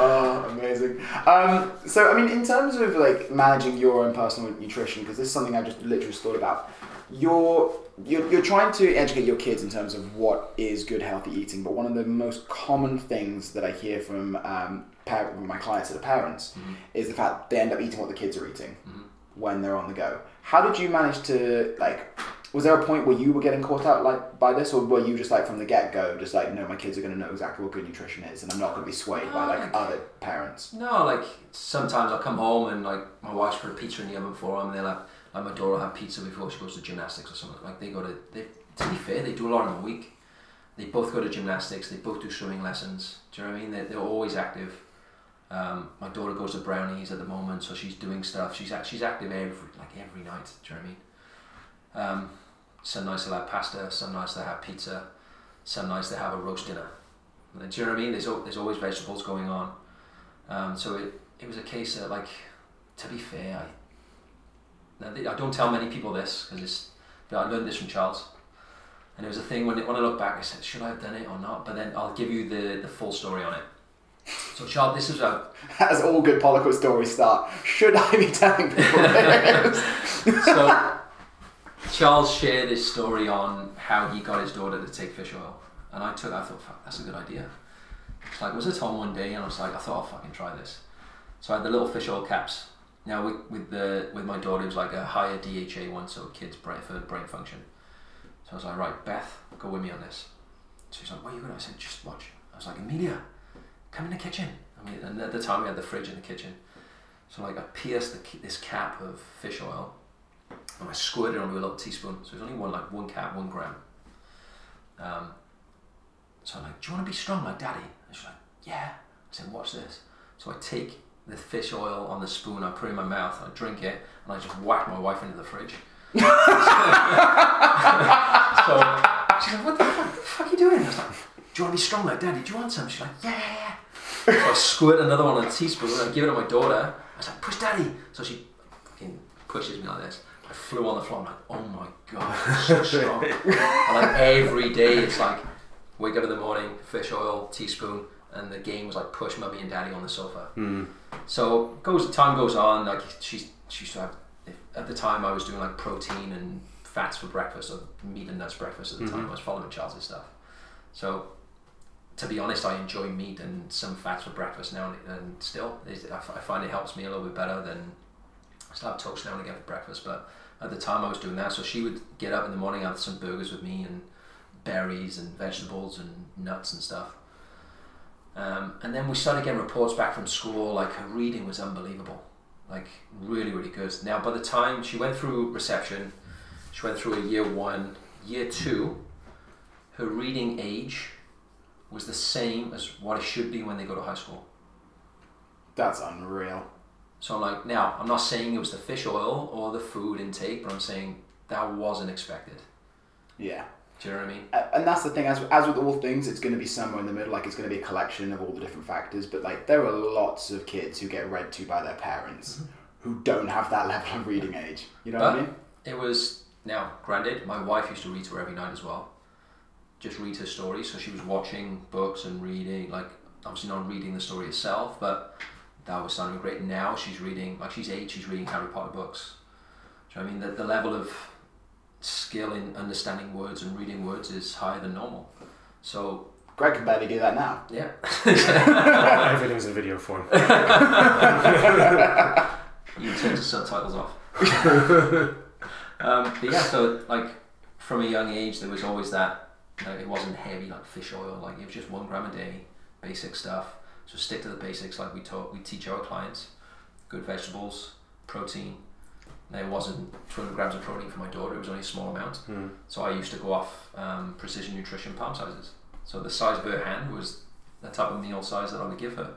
Oh, amazing. Um, so, I mean, in terms of like managing your own personal nutrition, because this is something I just literally just thought about. You're, you're you're trying to educate your kids in terms of what is good healthy eating, but one of the most common things that I hear from um, par- my clients that are parents is the fact they end up eating what the kids are eating when they're on the go. How did you manage to like? Was there a point where you were getting caught out like by this, or were you just like from the get go, just like no, my kids are going to know exactly what good nutrition is, and I'm not going to be swayed by like No, other parents? No, like sometimes I'll come home and like my wife's put a pizza in the oven for them. And they'll have like my daughter had pizza before she goes to gymnastics or something. Like they go to they. To be fair, they do a lot in the week. They both go to gymnastics. They both do swimming lessons. Do you know what I mean? They're, they're always active. Um, my daughter goes to brownies at the moment, so she's doing stuff. She's she's active every like every night. Do you know what I mean? Um, some nights they'll have pasta. Some nights they have pizza. Some nights they have a roast dinner. Do you know what I mean? There's there's always vegetables going on. Um, so it, it was a case of like, to be fair, I, I don't tell many people this because it's, but I learned this from Charles. And it was a thing when, when I look back, I said, should I have done it or not? But then I'll give you the, the full story on it. So, Charles, this is a As all good Poliquin stories start, should I be telling people this? so Charles shared his story on how he got his daughter to take fish oil, and I took. I thought, that's a good idea. It's like, was it on one day, and I was like, I thought I'll fucking try this. So I had the little fish oil caps. Now with, with the with my daughter, it was like a higher DHA one, so kids brain for brain function. So I was like, right, Beth, go with me on this. So she's like, where are you going? to? I said, just watch. I was like, Amelia, come in the kitchen. I mean, and at the time we had the fridge in the kitchen. So like I pierced the, this cap of fish oil and I squirted it on onto a little teaspoon. So it's only one like one cap, one gram. Um, so I'm like, do you want to be strong like daddy? And she's like, yeah. I said, watch this. So I take the fish oil on the spoon, I put it in my mouth, I drink it, and I just whack my wife into the fridge. so she's like, what the fuck, the fuck are you doing? I was like, do you want to be strong like daddy? Do you want some? She's like, yeah, yeah, yeah. So I squirt another one on a teaspoon and I give it to my daughter. I was like, push daddy. So she fucking pushes me like this. I flew on the floor. I'm like, oh my god, it's so strong. and like every day, it's like, wake up in the morning, fish oil, teaspoon, and the game was like push mummy and daddy on the sofa. Hmm. So goes time goes on. Like she's she used to have if, at the time I was doing like protein and fats for breakfast or meat and nuts breakfast at the time. Mm-hmm. I was following Charles's stuff. So to be honest, I enjoy meat and some fats for breakfast now, and, and still it's- I, f- I find it helps me a little bit better than I still have toast now and again for breakfast. But at the time I was doing that, so she would get up in the morning, have some burgers with me and berries and vegetables and nuts and stuff. Um, and then we started getting reports back from school, like her reading was unbelievable, like really, really good. Now, by the time she went through reception, she went through a year one, year two, her reading age was the same as what it should be when they go to high school. That's unreal. So I'm like, now, I'm not saying it was the fish oil or the food intake, but I'm saying that wasn't expected. Yeah. Do you know what I mean? And that's the thing, as, as with all things, it's going to be somewhere in the middle. Like, it's going to be a collection of all the different factors. But, like, there are lots of kids who get read to by their parents mm-hmm. who don't have that level of reading age. You know what I mean? It was now granted, my wife used to read to her every night as well. Just read her stories, so she was watching books and reading, like obviously not reading the story itself, but that was sounding great. Now she's reading, like she's eight, she's reading Harry Potter books. Do you know I mean? The, the level of skill in understanding words and reading words is higher than normal. So Greg can barely do that now. yeah, Everything's in video form. you turn the subtitles off. um, but yeah, so like from a young age, there was always that. Like, it wasn't heavy like fish oil. Like it was just one gram a day, basic stuff. So stick to the basics, like we taught. We teach our clients. Good vegetables, protein. Now, it wasn't 200 grams of protein for my daughter. It was only a small amount. Hmm. So I used to go off um, precision nutrition palm sizes. So the size of her hand was the type of meal size that I would give her.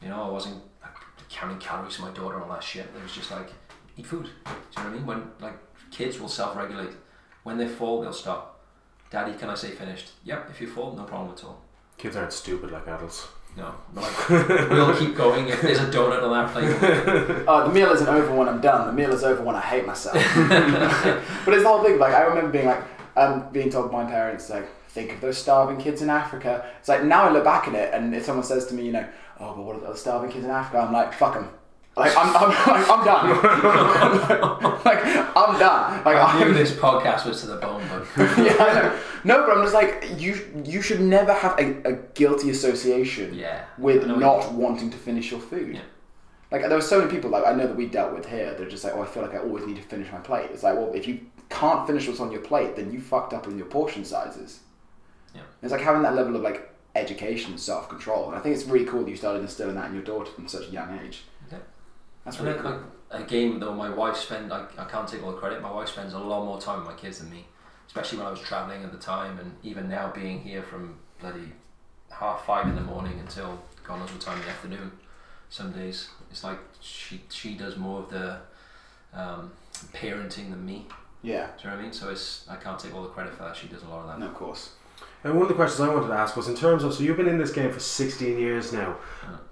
You know, I wasn't like, counting calories for my daughter and all that shit. It was just like, eat food. Do you know what I mean? When like kids will self-regulate. When they fall, they'll stop. Daddy, can I say finished? Yep. If you fall, no problem at all. Kids aren't stupid like adults. No, like we'll keep going. If there's a donut on that plate, Uh, the meal isn't over when I'm done. The meal is over when I hate myself. but it's the whole thing. Like I remember being like, um, being told by my parents, like, think of those starving kids in Africa. It's like now I look back at it, and if someone says to me, you know, oh, but what are the starving kids in Africa? I'm like, fuck them. Like I'm, I'm, like, I'm done. like I'm done. Like I knew I'm, this podcast was to the bone, yeah, I know. No, but I'm just like you. You should never have a, a guilty association yeah, with not wanting to finish your food. Yeah. Like there were so many people like I know that we dealt with here. They're just like, oh, I feel like I always need to finish my plate. It's like, well, if you can't finish what's on your plate, then you fucked up in your portion sizes. Yeah. It's like having that level of like education and self control, and I think it's really cool that you started instilling that in your daughter from such a young age. Yeah. That's really then, cool. like, again, though, my wife spent, I, I can't take all the credit, my wife spends a lot more time with my kids than me, especially when I was travelling at the time, and even now being here from bloody half five in the morning until God knows what time in the afternoon, some days. It's like she, she does more of the um, parenting than me. Yeah. Do you know what I mean? So it's I can't take all the credit for that. She does a lot of that. No, of course. And one of the questions I wanted to ask was in terms of so you've been in this game for 16 years now.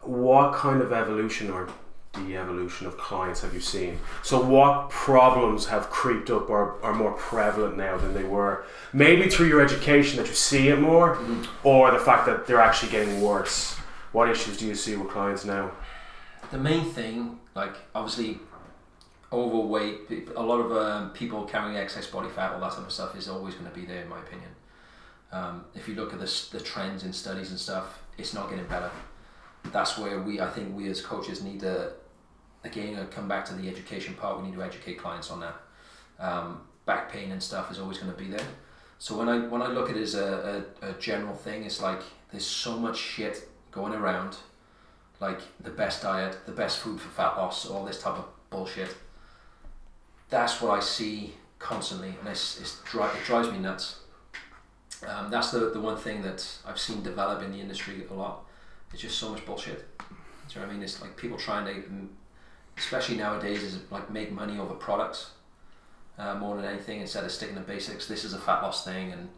What kind of evolution or the evolution of clients have you seen? So, what problems have creeped up or are more prevalent now than they were? Maybe through your education that you see it more, or the fact that they're actually getting worse. What issues do you see with clients now? the main thing, like obviously, overweight. A lot of um, people carrying excess body fat, all that type of stuff, is always going to be there, in my opinion. Um, if you look at the, the trends in studies and stuff, it's not getting better. That's where we, I think, we as coaches need to, again, uh, come back to the education part. We need to educate clients on that. Um, back pain and stuff is always going to be there. So when I when I look at it as a, a, a general thing, it's like there's so much shit going around like the best diet, the best food for fat loss, all this type of bullshit. That's what I see constantly, and it's, it's dri- it drives me nuts. Um, that's the, the one thing that I've seen develop in the industry a lot. It's just so much bullshit. Do you know what I mean? It's like people trying to, especially nowadays, is like make money over products uh, more than anything instead of sticking to basics. This is a fat loss thing, and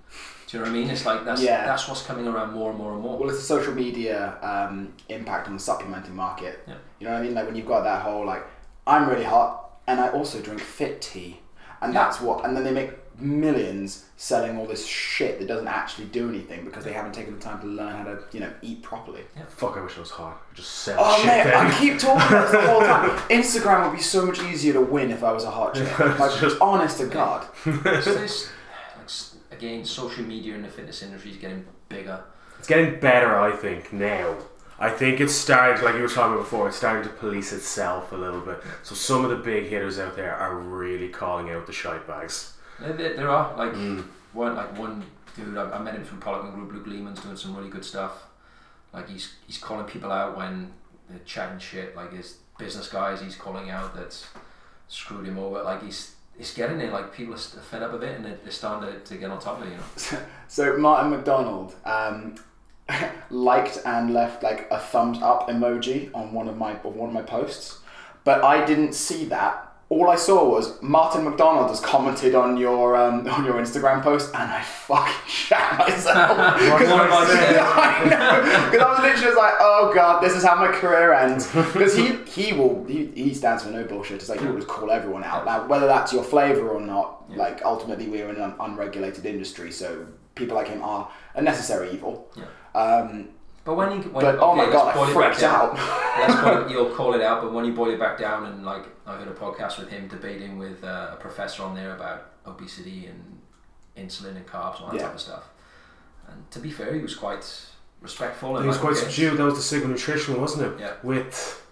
do you know what I mean? It's like that's Yeah. that's what's coming around more and more and more. Well, it's the social media um, impact on the supplementing market. Yeah. You know what I mean? Like when you've got that whole like, I'm really hot and I also drink fit tea, and Yeah. that's what. And then they make millions selling all this shit that doesn't actually do anything because they haven't taken the time to learn how to you know eat properly. Fuck, I wish I was hot. I just sell Oh shit man. I keep talking about this the whole time. Instagram would be so much easier to win if I was a hot chick. Like, Just- honest to God. It's this, again, social media in the fitness industry is getting bigger. It's getting better, I think, now. I think it's starting, like you were talking about before, it's starting to police itself a little bit. So some of the big hitters out there are really calling out the shite bags. There, there, are like Mm. one like one dude I, I met him from Poliquin Group. Luke Leaman's doing some really good stuff. Like he's he's calling people out when they're chatting shit. Like his business guys, he's calling out that screwed him over. Like he's it's getting there. Like people are fed up of it, and they're, they're starting to, to get on top of it. You know. So Martin MacDonald um, liked and left like a thumbs up emoji on one of my on one of my posts, but I didn't see that. All I saw was Martin MacDonald has commented on your um, on your Instagram post, and I fucking shat myself. Because I? I I was literally just like, oh god, this is how my career ends. Because he he will he, he stands for no bullshit. It's like he will just call everyone out. Now whether that's your flavour or not, Yeah. like ultimately we're in an unregulated industry, so people like him are a necessary evil. Yeah. Um, But when you when but oh my god, let's I boil it back freaked down. out. Let's boil it, you'll call it out, but when you boil it back down, and like I heard a podcast with him debating with uh, a professor on there about obesity and insulin and carbs and all that Yeah. type of stuff. And to be fair, he was quite respectful. And He was quite subdued. That was the Sigma Nutrition, wasn't it? Yeah. With.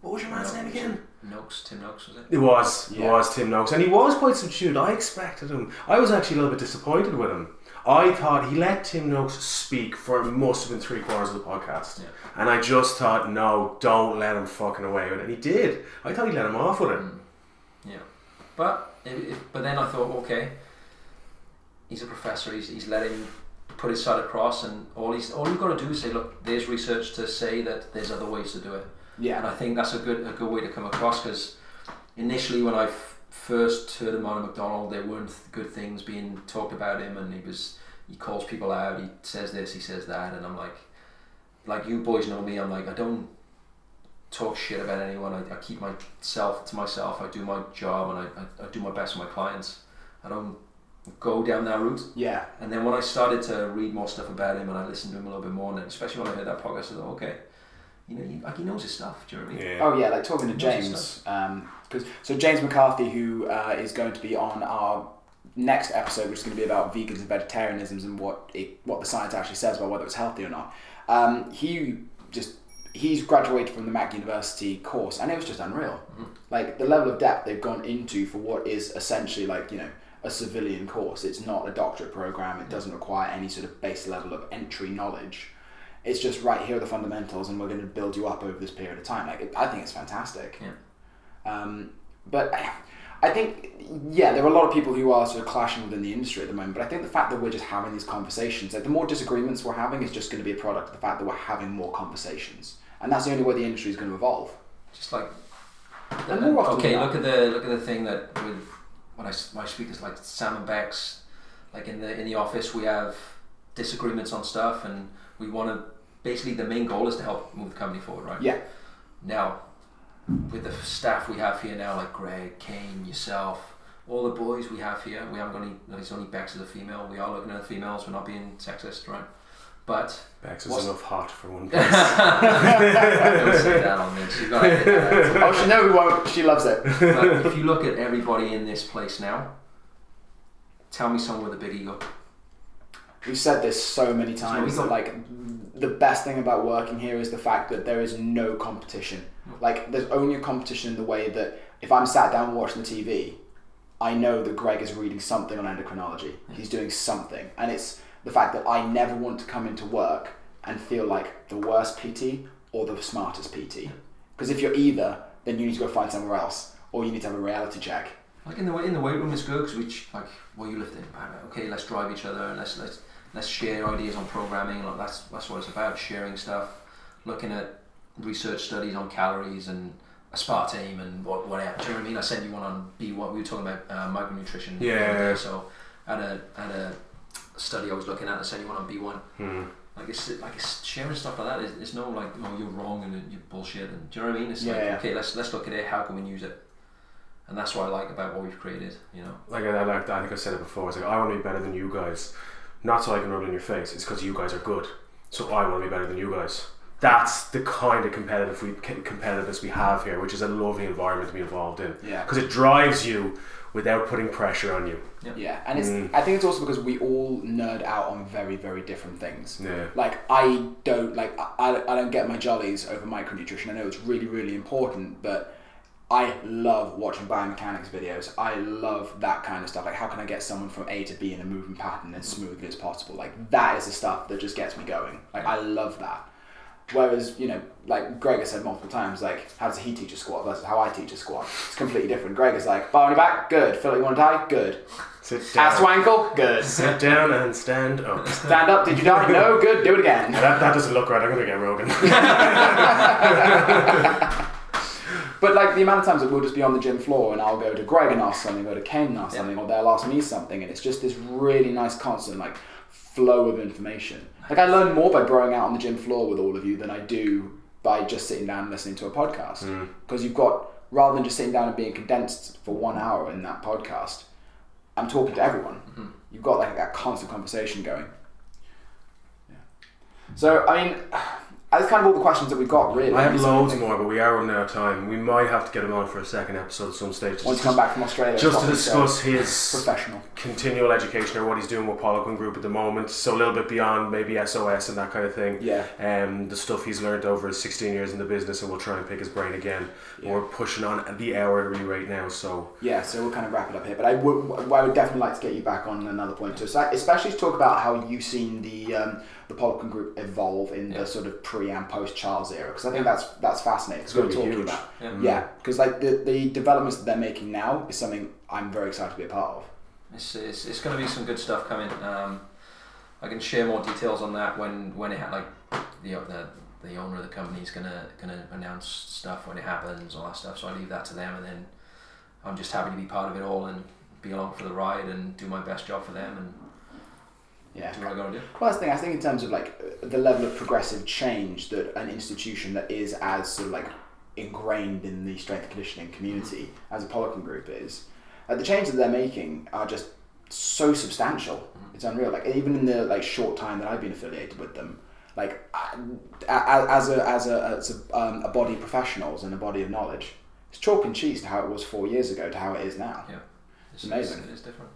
What was your man's name again? Noakes, Tim Noakes was it? It was. It was Tim Noakes. And he was quite subdued. I expected him. I was actually a little bit disappointed with him. I thought he let Tim Noakes speak for must have been three quarters of the podcast. Yeah. And I just thought, no, don't let him fucking away with it. And he did. I thought he let him off with it. Mm. Yeah, but it, it, but then I thought, okay, he's a professor. He's, he's letting put his side across, and all he's all you've got to do is say, look, there's research to say that there's other ways to do it. Yeah. And I think that's a good a good way to come across because initially when I f- first heard of Martin MacDonald, there weren't good things being talked about him, and he was he calls people out, he says this, he says that, and I'm like, like you boys know me, I'm like I don't talk shit about anyone. I, I keep myself to myself. I do my job and I, I, I do my best for my clients. I don't go down that route. yeah. And then when I started to read more stuff about him and I listened to him a little bit more, and especially when I heard that podcast, I thought, okay, you know, he, like he knows his stuff. Do you know what I mean? Yeah. Oh yeah, like talking to Lots James, because so James McCarthy, who uh, is going to be on our next episode, which is going to be about vegans and vegetarianisms and what it, what the science actually says about whether it's healthy or not. Um, he just he's graduated from the Mac University course, and it was just unreal. Mhm. Like the level of depth they've gone into for what is essentially like you know a civilian course. It's not a doctorate program. It doesn't require any sort of base level of entry knowledge. It's just right here are the fundamentals, and we're going to build you up over this period of time. Like it, I think it's fantastic. Yeah. Um, but I- I think yeah, there are a lot of people who are sort of clashing within the industry at the moment. But I think the fact that we're just having these conversations, like the more disagreements we're having, is just going to be a product of the fact that we're having more conversations, and that's the only way the industry is going to evolve. Just like more often okay, look at the look at the thing that with when I s- when I speak to like Sam and Bex, like in the in the office we have disagreements on stuff and we want to basically the main goal is to help move the company forward, right? Yeah. Now, with the staff we have here now, like Greg, Kain, yourself, all the boys we have here, we haven't got any. There's only Bex as a female. We are looking at the females. We're not being sexist, right? But Bex is enough hot for one don't place. say that on me. She's got to oh, she no, we won't. She loves it. But if you look at everybody in this place now, tell me someone with a big ego. We've said this so many times that like the best thing about working here is the fact that there is no competition. Hmm. Like there's only a competition in the way that if I'm sat down watching the TV, I know that Greg is reading something on endocrinology. Hmm. He's doing something, and it's the fact that I never want to come into work and feel like the worst PT or the smartest PT. Because hmm. if you're either, then you need to go find somewhere else, or you need to have a reality check. Like in the in the weight room is good because we like what are you lifting? Okay, let's drive each other and let's let's let's share ideas on programming. Like that's that's what it's about. Sharing stuff, looking at research studies on calories and aspartame and what whatever. Do you know what I mean? I sent you one on B one. We were talking about uh, micronutrition. Yeah. So I had a had a study I was looking at. I sent you one on B one. Hmm. Like it's like it's sharing stuff like that. It's, it's no like oh you're wrong and you're bullshit. And do you know what I mean? It's Yeah, like yeah. okay let's let's look at it. How can we use it? And that's what I like about what we've created. You know. Like I, like I think I said it before. It's like I want to be better than you guys, not so I can rub it in your face. It's because you guys are good, so I want to be better than you guys. That's the kind of competitive we, competitiveness we have here, which is a lovely environment to be involved in. Yeah. Because it drives you without putting pressure on you. Yeah, and it's. Mm. I think it's also because we all nerd out on very, very different things. Yeah. Like I don't like I, I don't get my jollies over micronutrition. I know it's really, really important, but I love watching biomechanics videos. I love that kind of stuff. Like how can I get someone from A to B in a moving pattern as smoothly as possible? Like that is the stuff that just gets me going. Like I love that. Whereas, you know, like Greg has said multiple times, like, how does he teach a squat versus how I teach a squat? It's completely different. Greg is like, bar on your back, good. Feel like you want to die, good. Sit Ass to down. good. Sit down and stand up. Stand up, did you die? No, good, do it again. that, that doesn't look right. I'm gonna get Rogan. But like the amount of times that we'll just be on the gym floor and I'll go to Greg and ask something, or to Kain and ask Yeah. something, or they'll ask me something, and it's just this really nice constant like flow of information. Like I learn more by growing out on the gym floor with all of you than I do by just sitting down and listening to a podcast. Hmm. Because you've got rather than just sitting down and being condensed for one hour in that podcast, I'm talking to everyone. Hmm. You've got like that constant conversation going. Yeah. So I mean, that's kind of all the questions that we've got really. I have loads more, but we are running out of time. We might have to get him on for a second episode at some stage. Once you come back from Australia, just to discuss his professional. continual education or what he's doing with Poliquin Group at the moment. So a little bit beyond maybe SOS and that kind of thing. Yeah. Um, the stuff he's learned over his 16 years in the business, and we'll try and pick his brain again. We're pushing on the hourly right now, so Yeah, so we'll kind of wrap it up here. But I would, I would definitely like to get you back on another point too, so especially to talk about how you've seen the um, the Poliquin Group evolve in Yeah. the sort of pre and post Charles era, because I think that's that's fascinating. It's gonna be talking huge. about. Yeah. Yeah, because like the the developments that they're making now is something I'm very excited to be a part of. It's, it's, it's going to be some good stuff coming. Um, I can share more details on that when when it ha- like the the, the owner of the company is gonna gonna announce stuff when it happens, all that stuff. So I leave that to them, and then I'm just happy to be part of it all and be along for the ride and do my best job for them and Yeah. do what I got to do. Well, that's the thing. I think in terms of like the level of progressive change that an institution that is as sort of like ingrained in the strength and conditioning community as a Poliquin group is, uh, the changes that they're making are just so substantial. It's unreal. Like even in the like short time that I've been affiliated with them, like as a as a as a, um, a body of professionals and a body of knowledge, it's chalk and cheese to how it was four years ago to how it is now. Yeah, it's, Amazing. It's, it is different.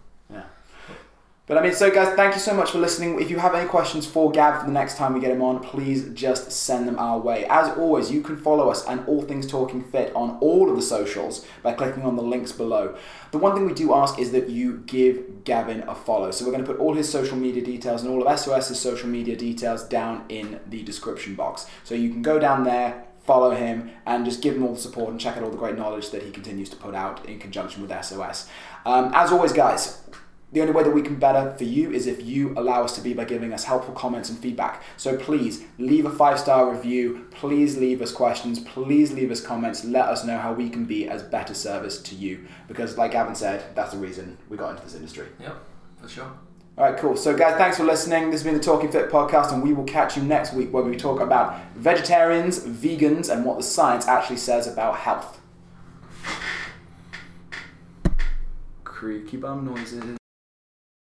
But I mean, so guys, thank you so much for listening. If you have any questions for Gav for the next time we get him on, please just send them our way. As always, you can follow us and All Things Talking Fit on all of the socials by clicking on the links below. The one thing we do ask is that you give Gavin a follow. So we're going to put all his social media details and all of SOS's social media details down in the description box. So you can go down there, follow him, and just give him all the support and check out all the great knowledge that he continues to put out in conjunction with SOS. Um, as always, guys, the only way that we can better for you is if you allow us to be by giving us helpful comments and feedback. So please leave a five star review. Please leave us questions. Please leave us comments. Let us know how we can be as better service to you. Because, like Gavin said, that's the reason we got into this industry. Yep, for sure. All right, cool. So, guys, thanks for listening. This has been the Talking Fit podcast, and we will catch you next week where we talk about vegetarians, vegans, and what the science actually says about health. Creaky bum noises.